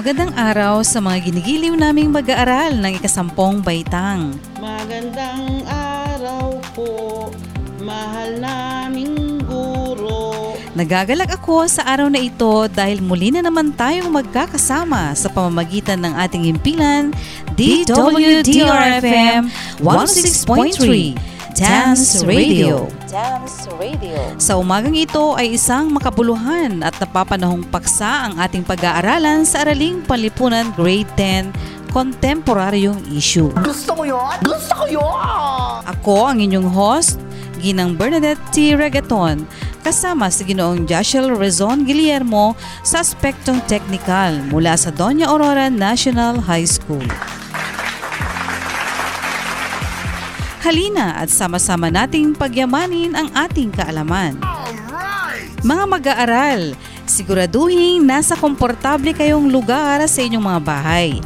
Magandang araw sa mga ginigiliw naming mag-aaral ng ikasampung baitang. Magandang araw po, mahal naming guro. Nagagalak ako sa araw na ito dahil muli na naman tayong magkakasama sa pamamagitan ng ating himpilan DWDRFM 106.3 Dance Radio. Dance Radio. Sa umagang ito ay isang makabuluhan at napapanahong paksa ang ating pag-aaralan sa Araling Panlipunan Grade 10 Kontemporaryong Issue. Gusto ko yun! Gusto ko yun! Ako ang inyong host, Ginang Bernadette T. Regaton, kasama si Ginoong Joshua Rezon Guillermo sa Aspektong Technical mula sa Doña Aurora National High School. Halina at sama-sama nating pagyamanin ang ating kaalaman. Mga mag-aaral, siguraduhin nasa komportable kayong lugar sa inyong mga bahay.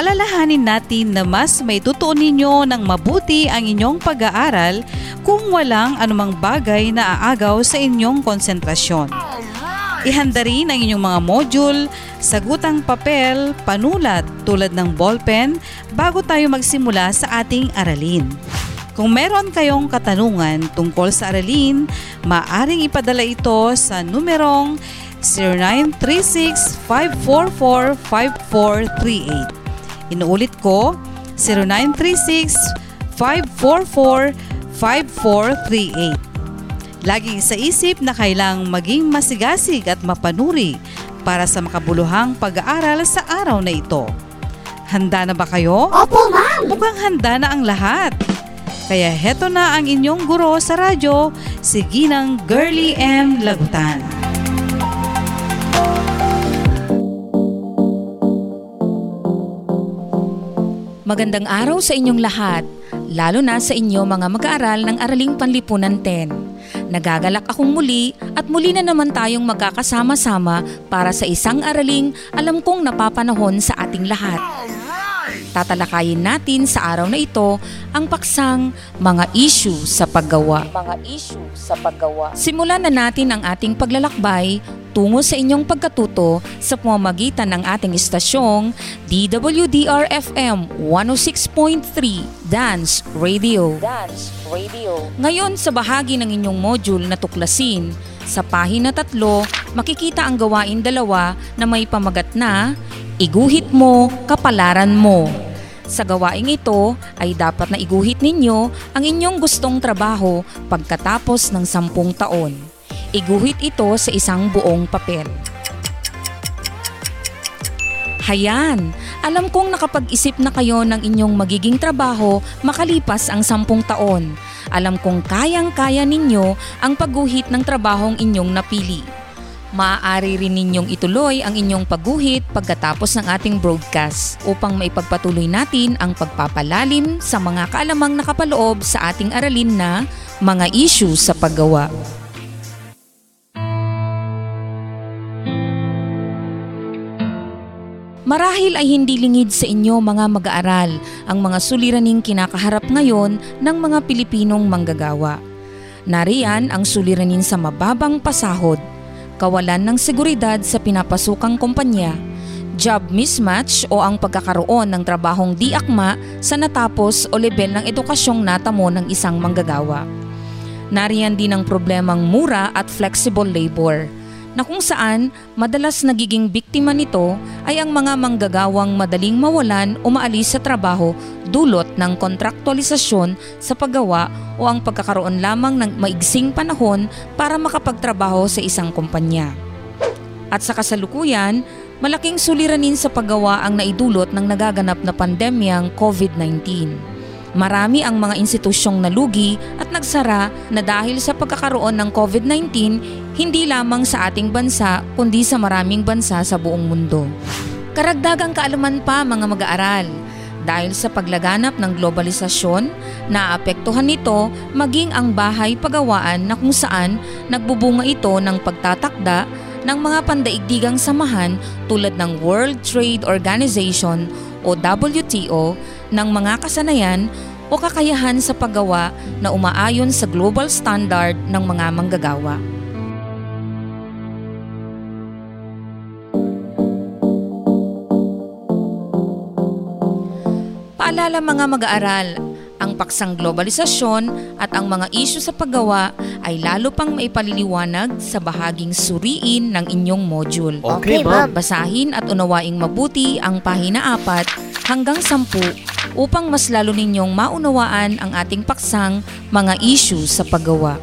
Alalahanin natin na mas may tutuon ninyo ng mabuti ang inyong pag-aaral kung walang anumang bagay na aagaw sa inyong konsentrasyon. Ihanda rin ang inyong mga module, sagutang papel, panulat tulad ng ballpen bago tayo magsimula sa ating aralin. Kung meron kayong katanungan tungkol sa aralin, maaring ipadala ito sa numerong 0936-544-5438. Inuulit ko, 0936-544-5438. Laging sa isip na kailang maging masigasig at mapanuri para sa makabuluhang pag-aaral sa araw na ito. Handa na ba kayo? Opo, ma'am! Mukhang handa na ang lahat. Kaya heto na ang inyong guro sa radyo, si Ginang Girly M. Lagutan. Magandang araw sa inyong lahat, lalo na sa inyo mga mag-aaral ng Araling Panlipunan 10. Nagagalak akong muli at muli na naman tayong magkakasama-sama para sa isang araling alam kong napapanahon sa ating lahat. Tatalakayin natin sa araw na ito ang paksang mga issue sa paggawa. Mga issue sa paggawa. Simulan na natin ang ating paglalakbay tungo sa inyong pagkatuto sa pamamagitan ng ating istasyong DWDR-FM 106.3 Dance Radio. Dance Radio. Ngayon sa bahagi ng inyong module na tuklasin, sa pahina tatlo, makikita ang gawain dalawa na may pamagat na Iguhit mo, kapalaran mo. Sa gawaing ito ay dapat na iguhit ninyo ang inyong gustong trabaho pagkatapos ng sampung taon. Iguhit ito sa isang buong papel. Hayan, alam kong nakapag-isip na kayo ng inyong magiging trabaho makalipas ang sampung taon. Alam kong kayang-kaya ninyo ang pagguhit ng trabahong inyong napili. Maaari rin ninyong ituloy ang inyong pagguhit pagkatapos ng ating broadcast upang maipagpatuloy natin ang pagpapalalim sa mga kaalamang nakapaloob sa ating aralin na mga issue sa paggawa. Marahil ay hindi lingid sa inyo mga mag-aaral ang mga suliraning kinakaharap ngayon ng mga Pilipinong manggagawa. Nariyan ang suliranin sa mababang pasahod, kawalan ng seguridad sa pinapasukang kumpanya, job mismatch o ang pagkakaroon ng trabahong di akma sa natapos o level ng edukasyong natamo ng isang manggagawa. Nariyan din ang problemang mura at flexible labor na kung saan madalas nagiging biktima nito ay ang mga manggagawang madaling mawalan o maalis sa trabaho dulot ng kontraktualisasyon sa paggawa o ang pagkakaroon lamang ng maigsing panahon para makapagtrabaho sa isang kumpanya. At sa kasalukuyan, malaking suliranin sa paggawa ang naidulot ng nagaganap na pandemyang COVID-19. Marami ang mga institusyong nalugi at nagsara na dahil sa pagkakaroon ng COVID-19 hindi lamang sa ating bansa kundi sa maraming bansa sa buong mundo. Karagdagang kaalaman pa mga mag-aaral dahil sa paglaganap ng globalisasyon, naapektuhan nito maging ang bahay pagawaan na kung saan nagbubunga ito ng pagtatakda ng mga pandaigdigang samahan tulad ng World Trade Organization o WTO ng mga kasanayan o kakayahan sa paggawa na umaayon sa global standard ng mga manggagawa. Paalala mga mag-aaral, ang paksang globalisasyon at ang mga isyu sa paggawa ay lalo pang maipaliliwanag sa bahaging suriin ng inyong module. Okay, ma'am. Basahin at unawaing mabuti ang pahina 4 hanggang 10 upang mas lalo ninyong maunawaan ang ating paksang mga issue sa paggawa.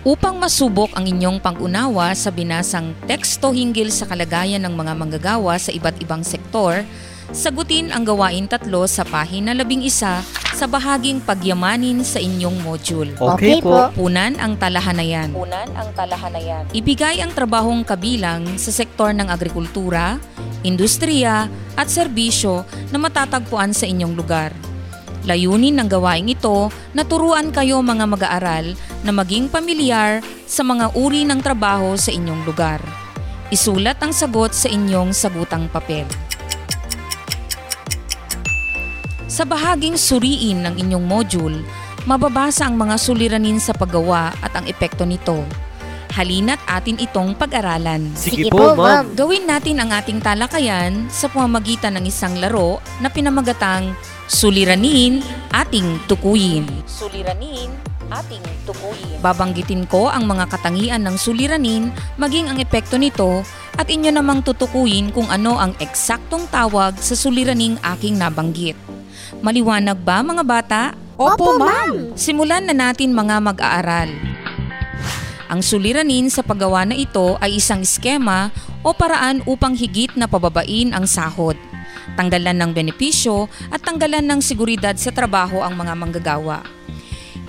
Upang masubok ang inyong pang-unawa sa binasang teksto hinggil sa kalagayan ng mga manggagawa sa iba't ibang sektor, sagutin ang gawain tatlo sa pahina labing isa sa bahaging pagyamanin sa inyong module. Okay po. Punan ang talahanayan. Punan ang talahanayan. Ibigay ang trabahong kabilang sa sektor ng agrikultura, industriya at serbisyo na matatagpuan sa inyong lugar. Layunin ng gawaing ito na turuan kayo mga mag-aaral na maging pamilyar sa mga uri ng trabaho sa inyong lugar. Isulat ang sagot sa inyong sagutang papel. Sa bahaging suriin ng inyong module, mababasa ang mga suliranin sa paggawa at ang epekto nito. Halina't atin itong pag-aralan. Sige po, ma'am. Gawin natin ang ating talakayan sa pamamagitan ng isang laro na pinamagatang Suliranin Ating Tukuyin. Suliranin ating tukuyin. Babanggitin ko ang mga katangian ng suliranin maging ang epekto nito at inyo namang tutukuyin kung ano ang eksaktong tawag sa suliraning aking nabanggit. Maliwanag ba mga bata? Opo, ma'am. Simulan na natin mga mag-aaral. Ang suliranin sa paggawa na ito ay isang eskema o paraan upang higit na pababain ang sahod, tanggalan ng benepisyo at tanggalan ng seguridad sa trabaho ang mga manggagawa.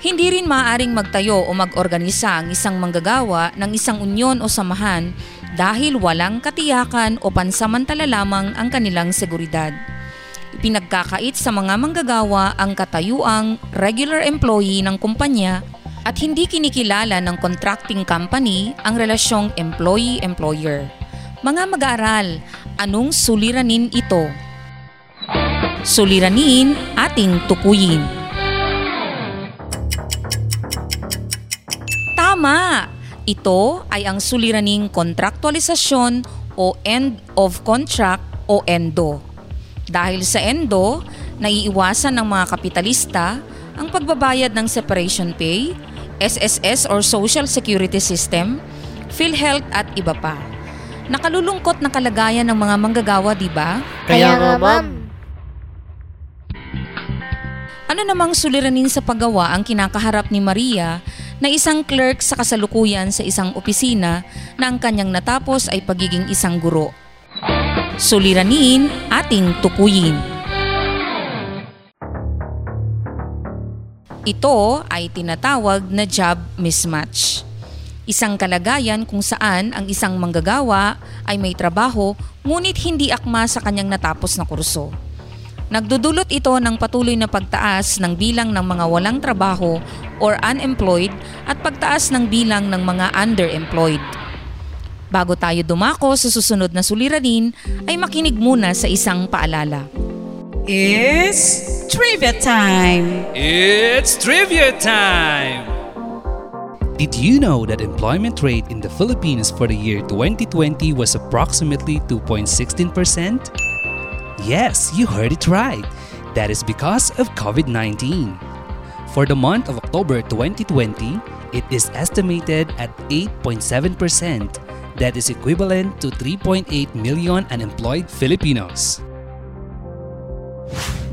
Hindi rin maaaring magtayo o mag-organisa ang isang manggagawa ng isang unyon o samahan dahil walang katiyakan o pansamantala lamang ang kanilang seguridad. Ipinagkakait sa mga manggagawa ang katayuang regular employee ng kumpanya at hindi kinikilala ng contracting company ang relasyong employee-employer. Mga mag-aaral, anong suliranin ito? Suliranin ating tukuyin. Tama! Ito ay ang suliraning kontraktualisasyon o end of contract o ENDO. Dahil sa ENDO, naiiwasan ng mga kapitalista ang pagbabayad ng separation pay, SSS or Social Security System, PhilHealth at iba pa. Nakalulungkot na kalagayan ng mga manggagawa, di ba? Kaya nga, ma'am. Ano namang suliranin sa paggawa ang kinakaharap ni Maria na isang clerk sa kasalukuyan sa isang opisina na ang kanyang natapos ay pagiging isang guro? Suliranin ating tukuyin. Ito ay tinatawag na job mismatch. Isang kalagayan kung saan ang isang manggagawa ay may trabaho ngunit hindi akma sa kanyang natapos na kurso. Nagdudulot ito ng patuloy na pagtaas ng bilang ng mga walang trabaho or unemployed at pagtaas ng bilang ng mga underemployed. Bago tayo dumako sa susunod na suliranin, ay makinig muna sa isang paalala. It's trivia time. It's trivia time! Did you know that employment rate in the Philippines for the year 2020 was approximately 2.16%? Yes, you heard it right. That is because of COVID-19. For the month of October 2020, it is estimated at 8.7%. That is equivalent to 3.8 million unemployed Filipinos.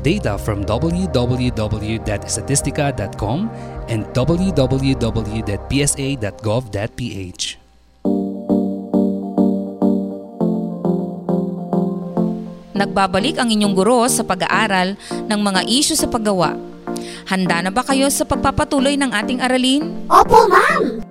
Data from www.statistica.com and www.psa.gov.ph. Nagbabalik ang inyong guro sa pag-aaral ng mga isyu sa paggawa. Handa na ba kayo sa pagpapatuloy ng ating aralin? Opo, ma'am!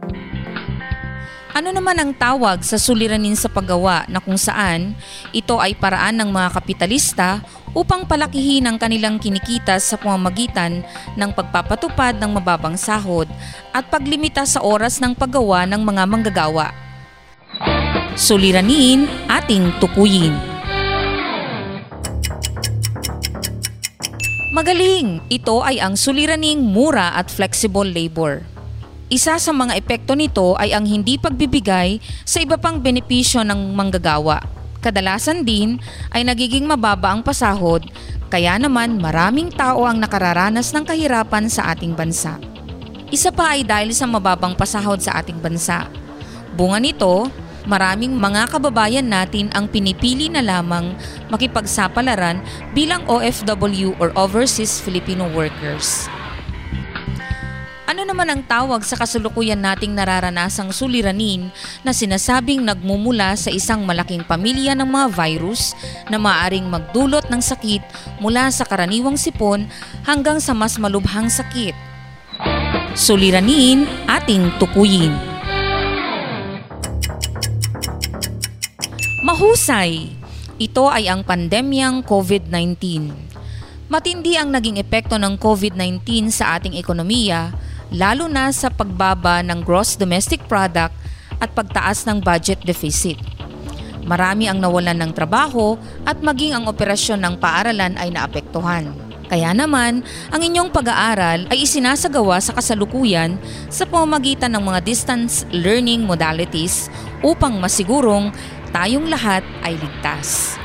Ano naman ang tawag sa suliranin sa paggawa na kung saan ito ay paraan ng mga kapitalista upang palakihin ang kanilang kinikita sa pamamagitan ng pagpapatupad ng mababang sahod at paglimita sa oras ng paggawa ng mga manggagawa. Suliranin ating tukuyin. Magaling! Ito ay ang suliraning mura at flexible labor. Isa sa mga epekto nito ay ang hindi pagbibigay sa iba pang benepisyo ng manggagawa. Kadalasan din ay nagiging mababa ang pasahod, kaya naman maraming tao ang nakararanas ng kahirapan sa ating bansa. Isa pa ay dahil sa mababang pasahod sa ating bansa. Bunga nito, maraming mga kababayan natin ang pinipili na lamang makipagsapalaran bilang OFW or Overseas Filipino Workers. Ano naman ang tawag sa kasalukuyan nating nararanasang suliranin na sinasabing nagmumula sa isang malaking pamilya ng mga virus na maaring magdulot ng sakit mula sa karaniwang sipon hanggang sa mas malubhang sakit? Suliranin ating tukuyin. Mahusay! Ito ay ang pandemyang COVID-19. Matindi ang naging epekto ng COVID-19 sa ating ekonomiya, lalo na sa pagbaba ng gross domestic product at pagtaas ng budget deficit. Marami ang nawalan ng trabaho at maging ang operasyon ng paaralan ay naapektuhan. Kaya naman, ang inyong pag-aaral ay isinasagawa sa kasalukuyan sa pamamagitan ng mga distance learning modalities upang masigurong tayong lahat ay ligtas.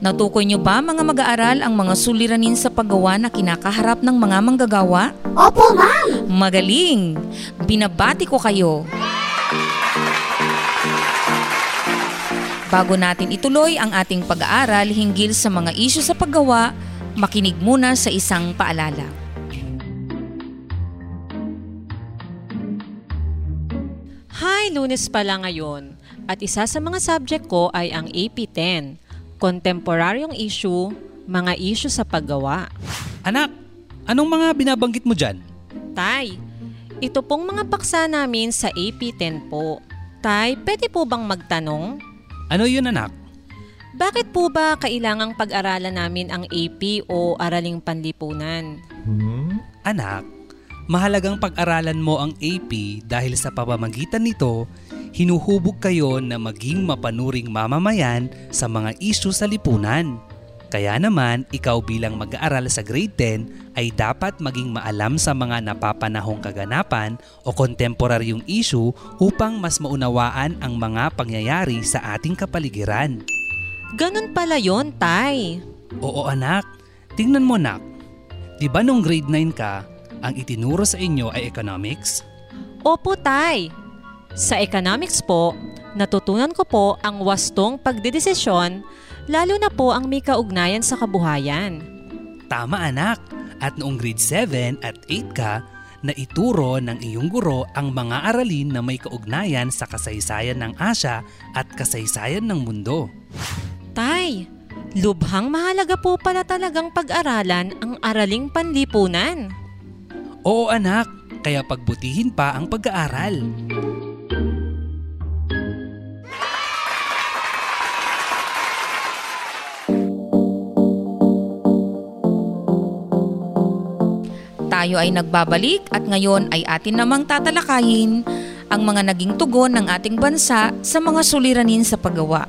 Natukoy niyo ba mga mag-aaral ang mga suliranin sa paggawa na kinakaharap ng mga manggagawa? Opo, ma'am! Magaling! Binabati ko kayo! Bago natin ituloy ang ating pag-aaral hinggil sa mga isyu sa paggawa, makinig muna sa isang paalala. Hi, lunes pala ngayon. At isa sa mga subject ko ay ang AP10, Kontemporaryong Issue, Mga Issue sa Paggawa. Anak, anong mga binabanggit mo dyan? Tay, ito pong mga paksa namin sa AP10 po. Tay, pwede po bang magtanong? Ano yun anak? Bakit po ba kailangang pag-aralan namin ang AP o Araling Panlipunan? Anak, mahalagang pag-aralan mo ang AP dahil sa pamamagitan nito, hinuhubog kayo na maging mapanuring mamamayan sa mga isyu sa lipunan. Kaya naman, ikaw bilang mag-aaral sa grade 10 ay dapat maging maalam sa mga napapanahong kaganapan o kontemporaryong issue upang mas maunawaan ang mga pangyayari sa ating kapaligiran. Ganun pala yon, Tay. Oo anak, tingnan mo nak. Di ba nung grade 9 ka, ang itinuro sa inyo ay economics? Opo, Tay. Sa economics po, natutunan ko po ang wastong pagdedesisyon, lalo na po ang may kaugnayan sa kabuhayan. Tama anak, at noong grade 7 at 8 ka, na ituro ng iyong guro ang mga aralin na may kaugnayan sa kasaysayan ng Asya at kasaysayan ng mundo. Tay, lubhang mahalaga po pala talagang pag-aralan ang araling panlipunan. Oo anak, kaya pagbutihin pa ang pag-aaral. Tayo ay nagbabalik at ngayon ay atin namang tatalakayin ang mga naging tugon ng ating bansa sa mga suliranin sa paggawa.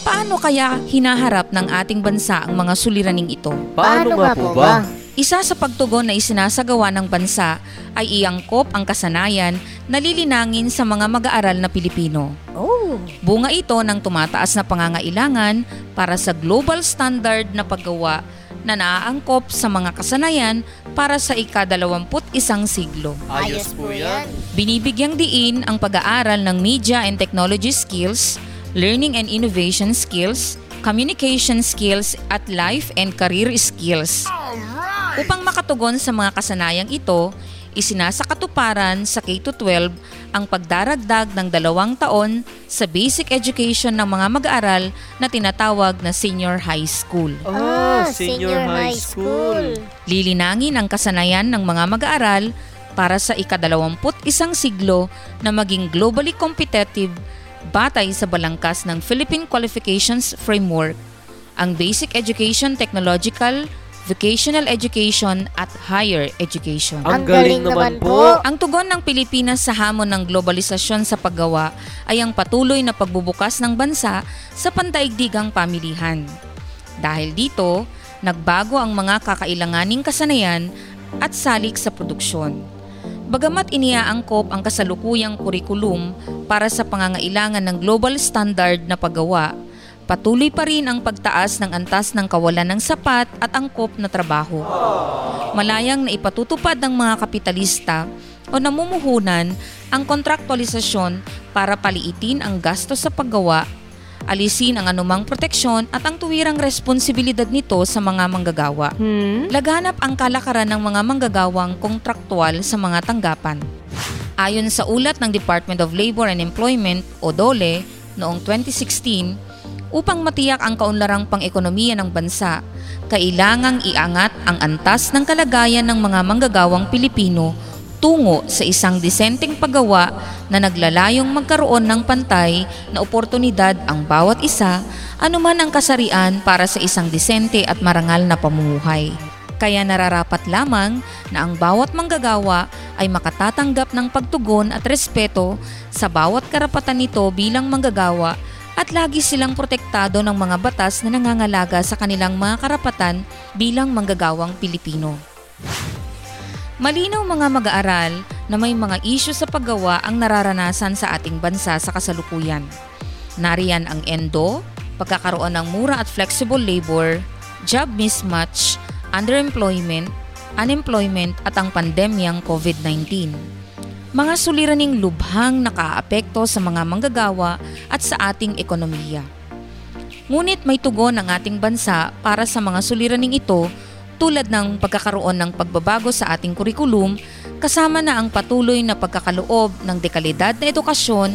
Paano kaya hinaharap ng ating bansa ang mga suliraning ito? Paano nga po ba? Isa sa pagtugon na isinasagawa ng bansa ay iangkop ang kasanayan na lilinangin sa mga mag-aaral na Pilipino. Oh. Bunga ito ng tumataas na pangangailangan para sa global standard na paggawa na naaangkop sa mga kasanayan para sa ikadalawamput isang siglo. Ayos po yan. Binibigyang diin ang pag-aaral ng media and technology skills, learning and innovation skills, communication skills at life and career skills. Upang makatugon sa mga kasanayang ito, isinasakatuparan sa K-12 ang pagdaragdag ng dalawang taon sa basic education ng mga mag-aaral na tinatawag na senior high school. Ah, senior high school. Lilinangin ang kasanayan ng mga mag-aaral para sa ikadalawamput isang siglo na maging globally competitive batay sa balangkas ng Philippine Qualifications Framework, ang basic education technological, vocational education at higher education. Ang galing naman po. Ang tugon ng Pilipinas sa hamon ng globalisasyon sa paggawa ay ang patuloy na pagbubukas ng bansa sa pandaigdigang pamilihan. Dahil dito, nagbago ang mga kakailanganing kasanayan at salik sa produksyon. Bagamat iniaangkop ang kasalukuyang kurikulum para sa pangangailangan ng global standard na paggawa, patuloy pa rin ang pagtaas ng antas ng kawalan ng sapat at angkop na trabaho. Malayang na ipatutupad ng mga kapitalista o namumuhunan ang kontraktualisasyon para paliitin ang gasto sa paggawa, alisin ang anumang proteksyon at ang tuwirang responsibilidad nito sa mga manggagawa. Laganap ang kalakaran ng mga manggagawang kontraktual sa mga tanggapan. Ayon sa ulat ng Department of Labor and Employment o DOLE noong 2016, upang matiyak ang kaunlarang pang-ekonomiya ng bansa, kailangang iangat ang antas ng kalagayan ng mga manggagawang Pilipino tungo sa isang disenteng paggawa na naglalayong magkaroon ng pantay na oportunidad ang bawat isa anuman ang kasarian para sa isang disente at marangal na pamumuhay. Kaya nararapat lamang na ang bawat manggagawa ay makatatanggap ng pagtugon at respeto sa bawat karapatan nito bilang manggagawa at lagi silang protektado ng mga batas na nangangalaga sa kanilang mga karapatan bilang manggagawang Pilipino. Malinaw mga mag-aaral na may mga isyu sa paggawa ang nararanasan sa ating bansa sa kasalukuyan. Nariyan ang endo, pagkakaroon ng mura at flexible labor, job mismatch, underemployment, unemployment at ang pandemyang COVID-19. Mga suliraning lubhang nakaapekto sa mga manggagawa at sa ating ekonomiya. Ngunit may tugon ang ating bansa para sa mga suliraning ito tulad ng pagkakaroon ng pagbabago sa ating kurikulum kasama na ang patuloy na pagkakaloob ng dekalidad na edukasyon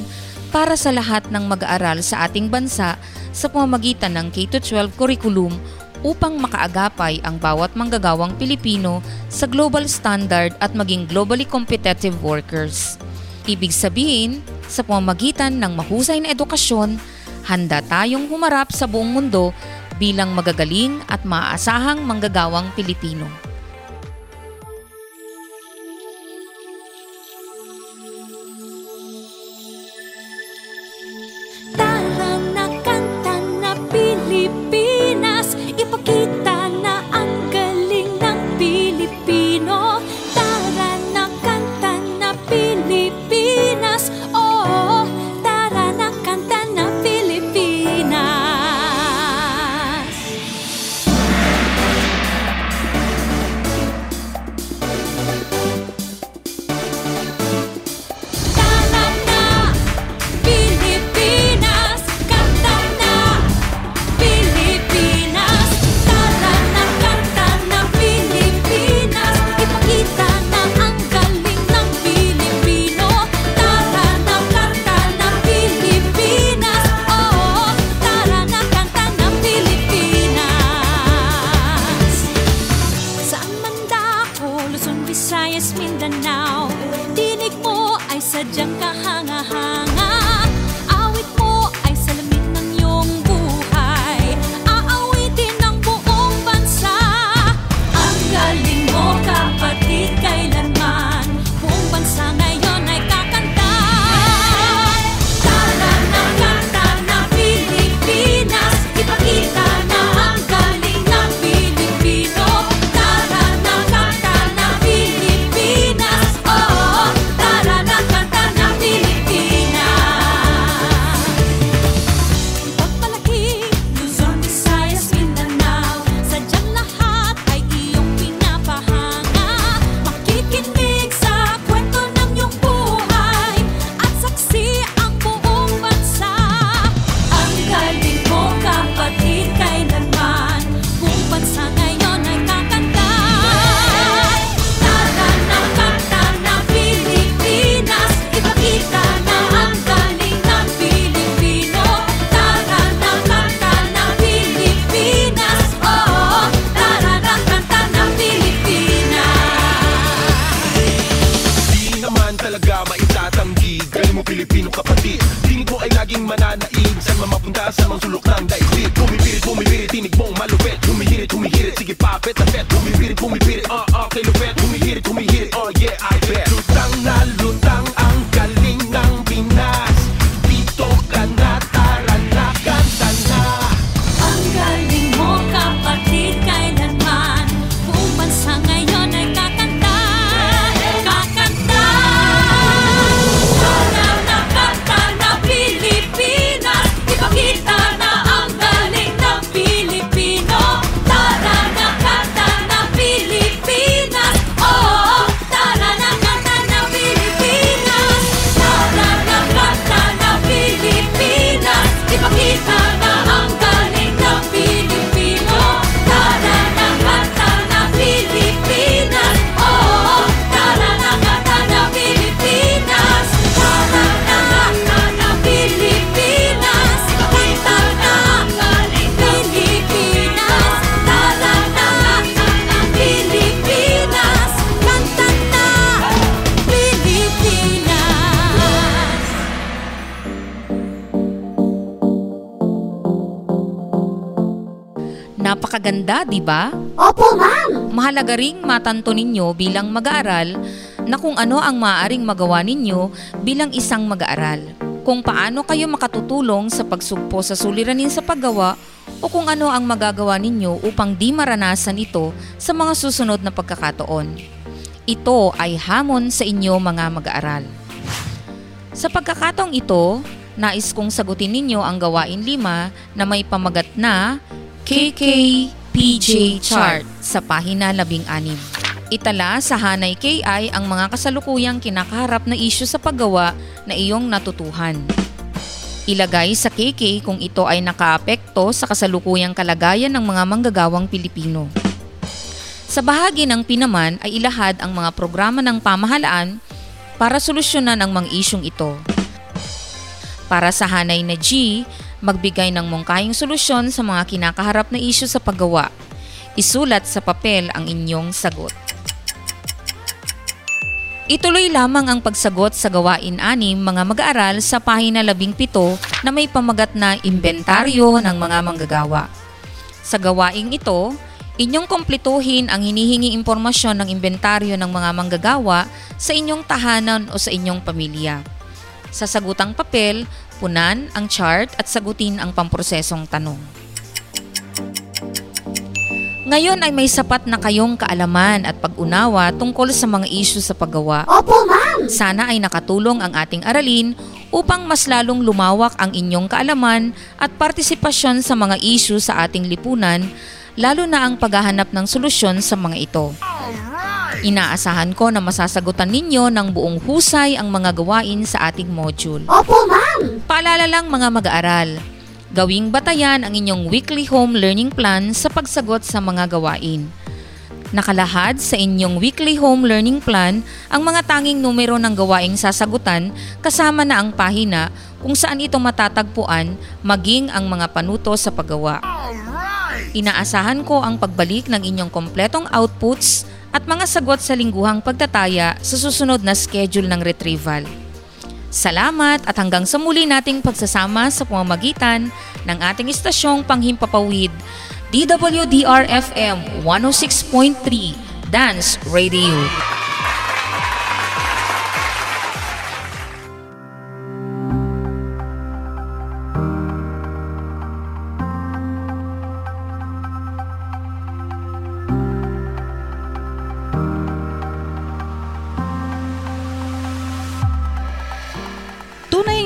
para sa lahat ng mag-aaral sa ating bansa sa pamamagitan ng K-12 curriculum upang makaagapay ang bawat manggagawang Pilipino sa global standard at maging globally competitive workers. Ibig sabihin, sa pamamagitan ng mahusay na edukasyon, handa tayong humarap sa buong mundo bilang magagaling at maaasahang manggagawang Pilipino. Napakaganda, di ba? Opo, ma'am. Mahalaga ring matanto ninyo bilang mag-aaral na kung ano ang maaaring magawa ninyo bilang isang mag-aaral. Kung paano kayo makatutulong sa pagsugpo sa suliranin sa paggawa o kung ano ang magagawa ninyo upang di maranasan ito sa mga susunod na pagkakataon. Ito ay hamon sa inyo mga mag-aaral. Sa pagkakataong ito, nais kong sagutin ninyo ang gawain lima na may pamagat na KKPJ chart sa pahina 16. Itala sa Hanay KI ang mga kasalukuyang kinakaharap na isyu sa paggawa na iyong natutuhan. Ilagay sa KK kung ito ay nakaapekto sa kasalukuyang kalagayan ng mga manggagawang Pilipino. Sa bahagi ng pinaman ay ilahad ang mga programa ng pamahalaan para solusyonan ang mga isyong ito. Para sa hanay na G, magbigay ng mungkahing solusyon sa mga kinakaharap na isyu sa paggawa. Isulat sa papel ang inyong sagot. Ituloy lamang ang pagsagot sa gawain anim mga mag-aaral sa pahina 17 na may pamagat na imbentaryo ng mga manggagawa. Sa gawaing ito, inyong kompletuhin ang hinihinging impormasyon ng imbentaryo ng mga manggagawa sa inyong tahanan o sa inyong pamilya. Sa sagutang papel, punan ang chart at sagutin ang pamprosesong tanong. Ngayon ay may sapat na kayong kaalaman at pag-unawa tungkol sa mga isyu sa paggawa. Opo, ma'am. Sana ay nakatulong ang ating aralin upang mas lalong lumawak ang inyong kaalaman at partisipasyon sa mga isyu sa ating lipunan, lalo na ang paghahanap ng solusyon sa mga ito. Inaasahan ko na masasagutan ninyo ng buong husay ang mga gawain sa ating module. Opo, ma'am. Paalala lang mga mag-aaral, gawing batayan ang inyong weekly home learning plan sa pagsagot sa mga gawain. Nakalahad sa inyong weekly home learning plan ang mga tanging numero ng gawaing sasagutan kasama na ang pahina kung saan ito matatagpuan maging ang mga panuto sa paggawa. Inaasahan ko ang pagbalik ng inyong kompletong outputs at mga sagot sa lingguhang pagtataya sa susunod na schedule ng retrieval. Salamat at hanggang sa muli nating pagsasama sa pamamagitan ng ating istasyong panghimpapawid, DWDR-FM 106.3 Dance Radio.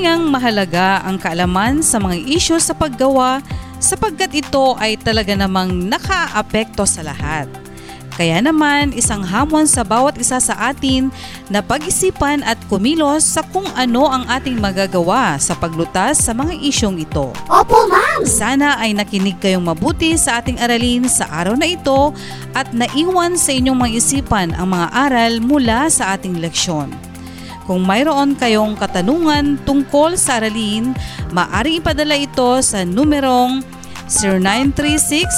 Tunay ngang mahalaga ang kaalaman sa mga isyu sa paggawa sapagkat ito ay talaga namang nakaapekto sa lahat. Kaya naman, isang hamon sa bawat isa sa atin na pag-isipan at kumilos sa kung ano ang ating magagawa sa paglutas sa mga isyong ito. Opo, ma'am. Sana ay nakinig kayong mabuti sa ating aralin sa araw na ito at naiwan sa inyong mga isipan ang mga aral mula sa ating leksyon. Kung mayroon kayong katanungan tungkol sa aralin, maaari ipadala ito sa numerong 0936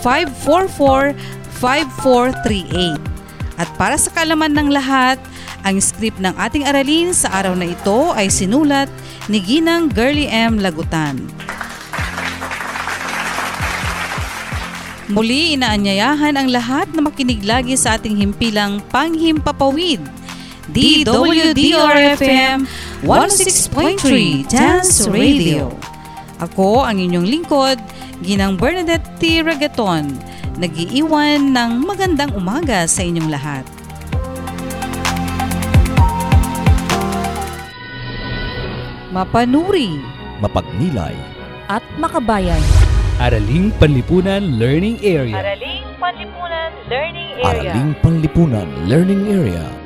544 5438. At para sa kaalaman ng lahat, ang script ng ating aralin sa araw na ito ay sinulat ni Ginang Girly M. Lagutan. Muli inaanyayahan ang lahat na makinig lagi sa ating himpilang Panghimpapawid. DWDRFM 106.3 Dance Radio. Ako ang inyong lingkod, Ginang Bernadette T. Regaton, nag-iiwan ng magandang umaga sa inyong lahat. Mapanuri, Mapagnilay, At makabayan. Araling Panlipunan Learning Area. Araling Panlipunan Learning Araling Panlipunan Learning Area.